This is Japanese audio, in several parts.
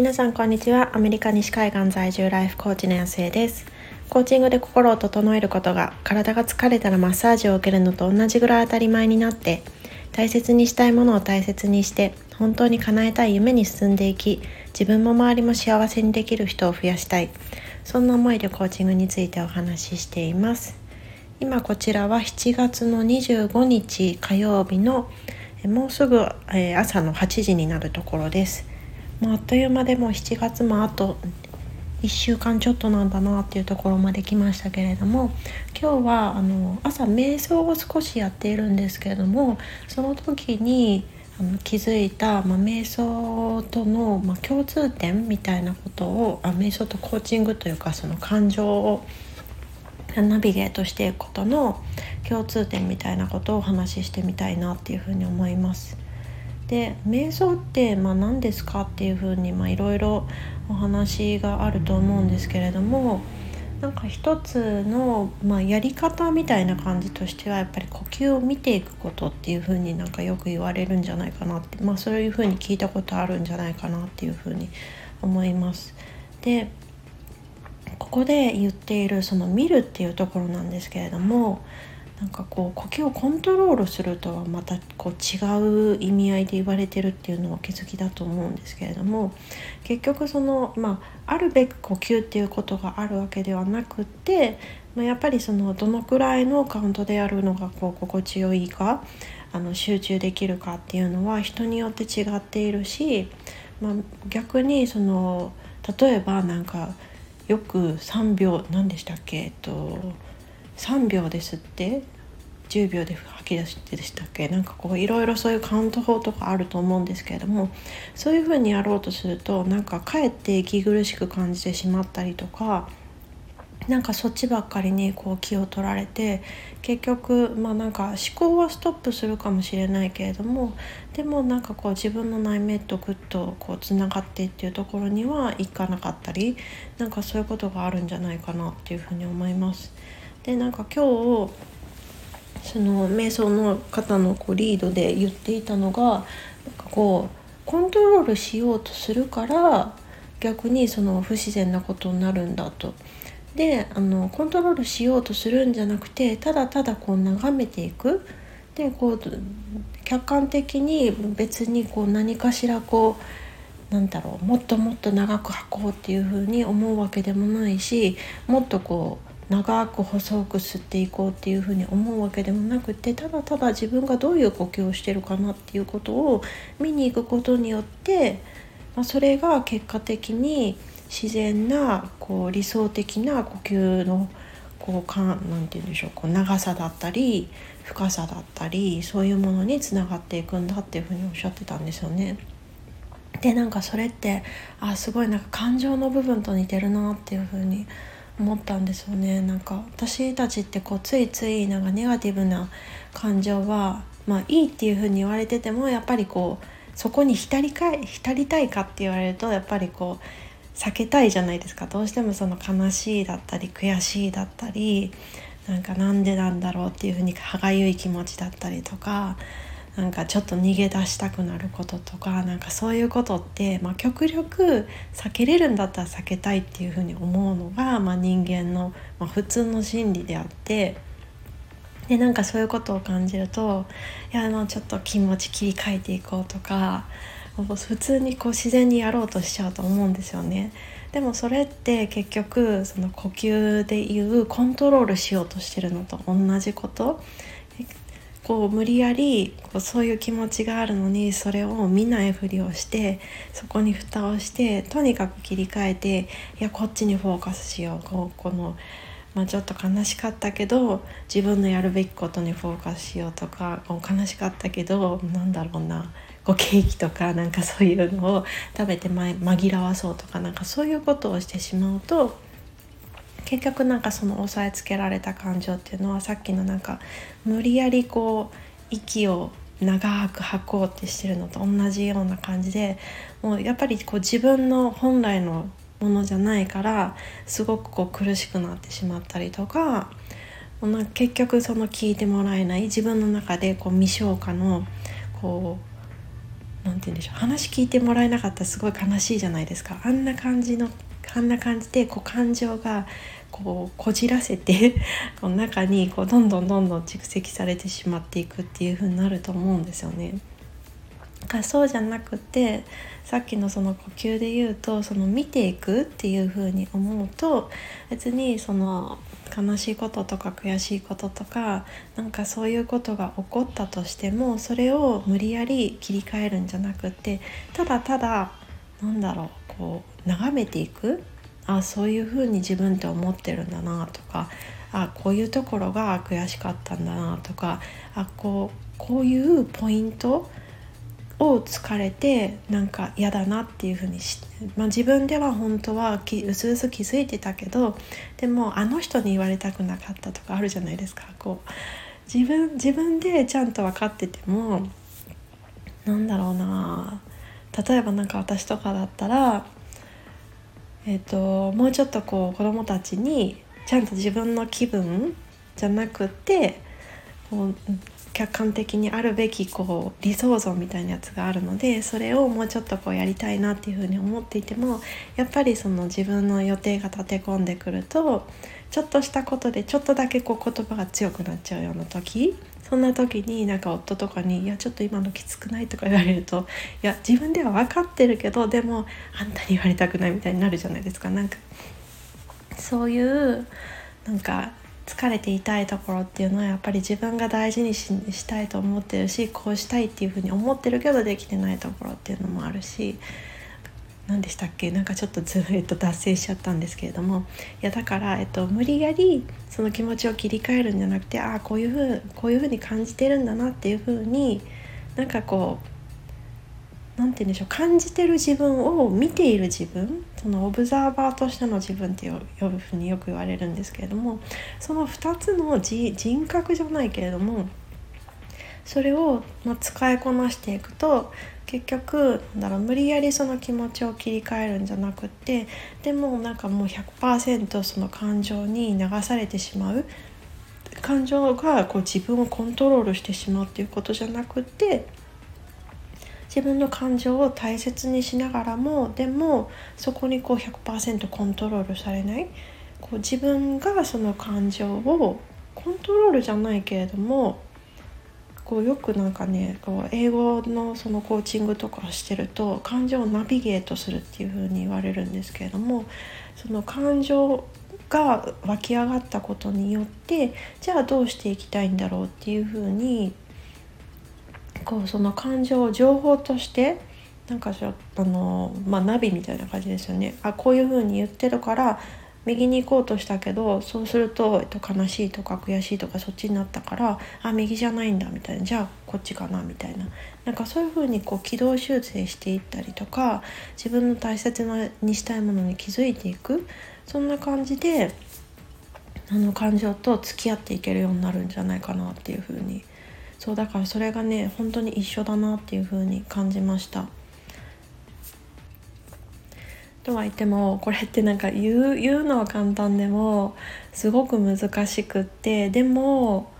皆さんこんにちは。アメリカ西海岸在住ライフコーチの安江です。コーチングで心を整えることが体が疲れたらマッサージを受けるのと同じぐらい当たり前になって大切にしたいものを大切にして本当に叶えたい夢に進んでいき自分も周りも幸せにできる人を増やしたい。そんな思いでコーチングについてお話ししています。今こちらは7月の25日火曜日のもうすぐ朝の8時になるところです。まあ、あっという間でも7月もあと1週間ちょっとなんだなっていうところまで来ましたけれども今日はあの朝瞑想を少しやっているんですけれどもその時にあの気づいた、まあ、瞑想との、まあ、共通点みたいなことをあ瞑想とコーチングというかその感情をナビゲートしていくことの共通点みたいなことをお話ししてみたいなっていうふうに思います。で瞑想ってまあ何ですかっていうふうにいろいろお話があると思うんですけれどもなんか一つの、まあ、やり方みたいな感じとしてはやっぱり呼吸を見ていくことっていうふうになんかよく言われるんじゃないかなって、まあ、そういうふうに聞いたことあるんじゃないかなっていうふうに思います。でここで言っているその見るっていうところなんですけれどもなんかこう呼吸をコントロールするとはまたこう違う意味合いで言われてるっていうのは気づきだと思うんですけれども結局その、まあ、あるべく呼吸っていうことがあるわけではなくって、まあ、やっぱりそのどのくらいのカウントでやるのがこう心地よいかあの集中できるかっていうのは人によって違っているし、まあ、逆にその例えばなんかよく3秒何でしたっけえっと3秒ですって？10秒で吐き出してでしたっけ？なんかこういろいろそういうカウント法とかあると思うんですけれどもそういうふうにやろうとするとなんかかえって息苦しく感じてしまったりとかなんかそっちばっかりにこう気を取られて結局まあなんか思考はストップするかもしれないけれどもでもなんかこう自分の内面とぐっとこうつながってっていうところにはいかなかったりなんかそういうことがあるんじゃないかなっていうふうに思います。でなんか今日その瞑想の方のこうリードで言っていたのがなんかこうコントロールしようとするから逆にその不自然なことになるんだと。であのコントロールしようとするんじゃなくてただただこう眺めていくでこう客観的に別にこう何かしらこうなんだろうもっともっと長く履こうっていうふうに思うわけでもないしもっとこう長く細く吸っていこうっていうふうに思うわけでもなくてただただ自分がどういう呼吸をしてるかなっていうことを見に行くことによって、まあ、それが結果的に自然なこう理想的な呼吸のこうかなんて言うんでしょうこう長さだったり深さだったりそういうものにつながっていくんだっていうふうにおっしゃってたんですよね。でなんかそれってあすごいなんか感情の部分と似てるなっていうふうに思ったんですよね。なんか私たちってこうついついなんかネガティブな感情はまあいいっていうふうに言われててもやっぱりこうそこに浸りかい浸りたいかって言われるとやっぱりこう避けたいじゃないですか。どうしてもその悲しいだったり悔しいだったりなんかなんでなんだろうっていうふうに歯がゆい気持ちだったりとかなんかちょっと逃げ出したくなることとかなんかそういうことって、まあ、極力避けれるんだったら避けたいっていうふうに思うのが、まあ、人間の、まあ、普通の心理であってでなんかそういうことを感じるといやもうちょっと気持ち切り替えていこうとか普通にこう自然にやろうとしちゃうと思うんですよね。でもそれって結局その呼吸でいうコントロールしようとしてるのと同じことこう無理やりこうそういう気持ちがあるのにそれを見ないふりをしてそこに蓋をしてとにかく切り替えていやこっちにフォーカスしよう。こうこの、まあ、ちょっと悲しかったけど自分のやるべきことにフォーカスしようとかこう悲しかったけどなんだろうなこうケーキとかなんかそういうのを食べて紛らわそうとかなんかそういうことをしてしまうと結局なんかその押さえつけられた感情っていうのはさっきのなんか無理やりこう息を長く吐こうってしてるのと同じような感じでもうやっぱりこう自分の本来のものじゃないからすごくこう苦しくなってしまったりとか結局その聞いてもらえない自分の中でこう未消化のこう何て言うんでしょう話聞いてもらえなかったらすごい悲しいじゃないですか。あんな感じのあんな感じでこう感情がこうこじらせて この中にこうどんどんどんどん蓄積されてしまっていくっていう風になると思うんですよね。かそうじゃなくてさっきのその呼吸で言うとその見ていくっていう風に思うと別にその悲しいこととか悔しいこととかなんかそういうことが起こったとしてもそれを無理やり切り替えるんじゃなくってただただなんだろうこう眺めていく？あそういうふうに自分って思ってるんだなとか。あこういうところが悔しかったんだなとか。あこうこういうポイントを疲れてなんか嫌だなっていうふうにし、まあ、自分では本当はうすうす気づいてたけどでもあの人に言われたくなかったとかあるじゃないですか。こう自分自分でちゃんと分かっててもなんだろうな。例えば何か私とかだったら、えーと、もうちょっとこう子供たちにちゃんと自分の気分じゃなくてこう客観的にあるべきこう理想像みたいなやつがあるのでそれをもうちょっとこうやりたいなっていうふうに思っていてもやっぱりその自分の予定が立て込んでくるとちょっとしたことでちょっとだけこう言葉が強くなっちゃうような時そんな時になんか夫とかに「いやちょっと今のきつくない?」とか言われるといや自分では分かってるけどでもあんたに言われたくないみたいになるじゃないですかなんかそういうなんか疲れていたいところっていうのはやっぱり自分が大事にしたいと思ってるしこうしたいっていうふうに思ってるけどできてないところっていうのもあるし何でしたっけ？なんかちょっとずっと脱線しちゃったんですけれども。いやだから、えっと、無理やりその気持ちを切り替えるんじゃなくてああこういうふうこういうふうに感じてるんだなっていうふうになんかこう何て言うんでしょう感じてる自分を見ている自分そのオブザーバーとしての自分って呼ぶふうによく言われるんですけれどもその2つの人格じゃないけれどもそれを、ま使いこなしていくと結局なんだろう無理やりその気持ちを切り替えるんじゃなくってでもなんかもう100%その感情に流されてしまう。感情がこう自分をコントロールしてしまうっていうことじゃなくって自分の感情を大切にしながらもでもそこにこう100%コントロールされない。こう自分がその感情をコントロールじゃないけれどもこうよくなんかねこう英語のそのコーチングとかしてると感情をナビゲートするっていう風に言われるんですけれどもその感情が湧き上がったことによってじゃあどうしていきたいんだろうっていう風にこうその感情を情報としてなんかあの、まあ、ナビみたいな感じですよね。あこういう風に言ってるから右に行こうとしたけどそうすると、えっと、悲しいとか悔しいとかそっちになったからあ右じゃないんだみたいな。じゃあこっちかなみたいな。なんかそういう風にこう軌道修正していったりとか自分の大切なにしたいものに気づいていく。そんな感じであの感情と付き合っていけるようになるんじゃないかなっていう風に。そうだからそれがね本当に一緒だなっていう風に感じました。とは言ってもこれってなんか言う言うのは簡単でもすごく難しくってでも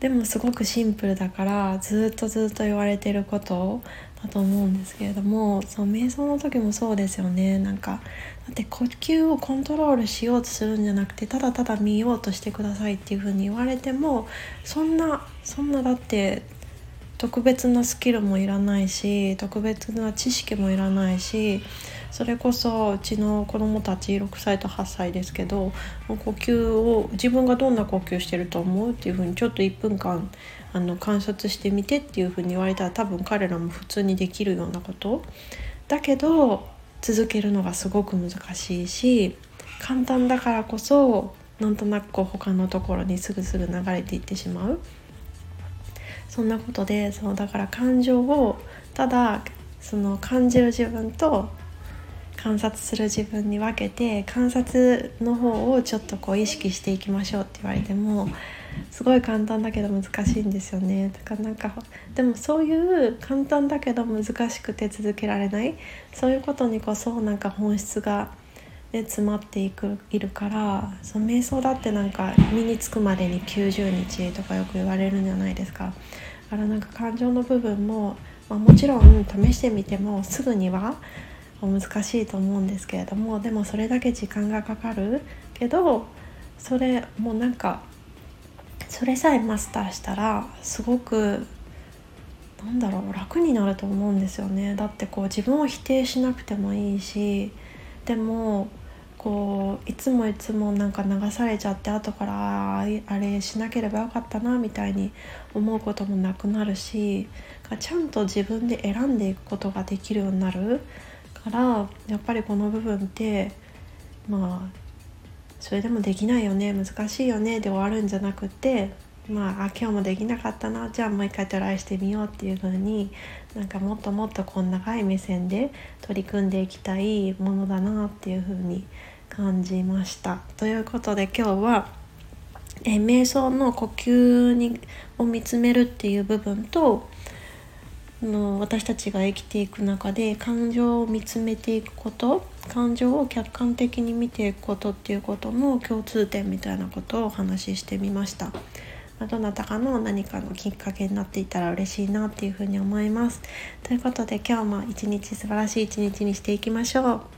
でもすごくシンプルだからずっとずっと言われてることだと思うんですけれどもその瞑想の時もそうですよね。なんかだって呼吸をコントロールしようとするんじゃなくてただただ見ようとしてくださいっていう風に言われてもそんなそんなだって特別なスキルもいらないし特別な知識もいらないしそれこそうちの子供たち6歳と8歳ですけど呼吸を自分がどんな呼吸してると思うっていうふうにちょっと1分間あの観察してみてっていうふうに言われたら多分彼らも普通にできるようなこと。だけど続けるのがすごく難しいし簡単だからこそなんとなくこう他のところにすぐすぐ流れていってしまう。そんなことでそのだから感情をただその感じる自分と観察する自分に分けて観察の方をちょっとこう意識していきましょうって言われてもすごい簡単だけど難しいんですよねだからなんかでもそういう簡単だけど難しくて続けられないそういうことにこそなんか本質がで詰まっていくいるからその瞑想だってなんか身につくまでに90日とかよく言われるんじゃないですか。だからなんか感情の部分も、まあ、もちろん試してみてもすぐには難しいと思うんですけれどもでもそれだけ時間がかかるけどそれもうなんかそれさえマスターしたらすごくなんだろう楽になると思うんですよね。だってこう自分を否定しなくてもいいしでもこういつもいつもなんか流されちゃって後からあれしなければよかったなみたいに思うこともなくなるしちゃんと自分で選んでいくことができるようになる。からやっぱりこの部分ってまあそれでもできないよね難しいよねで終わるんじゃなくてまああ今日もできなかったなじゃあもう一回トライしてみようっていう風になんかもっともっとこん長い目線で取り組んでいきたいものだなっていう風に感じました。ということで今日はえ瞑想の呼吸にを見つめるっていう部分との私たちが生きていく中で感情を見つめていくこと感情を客観的に見ていくことっていうことの共通点みたいなことをお話ししてみました。どなたかの何かのきっかけになっていたら嬉しいなっていうふうに思います。ということで今日も一日素晴らしい一日にしていきましょう。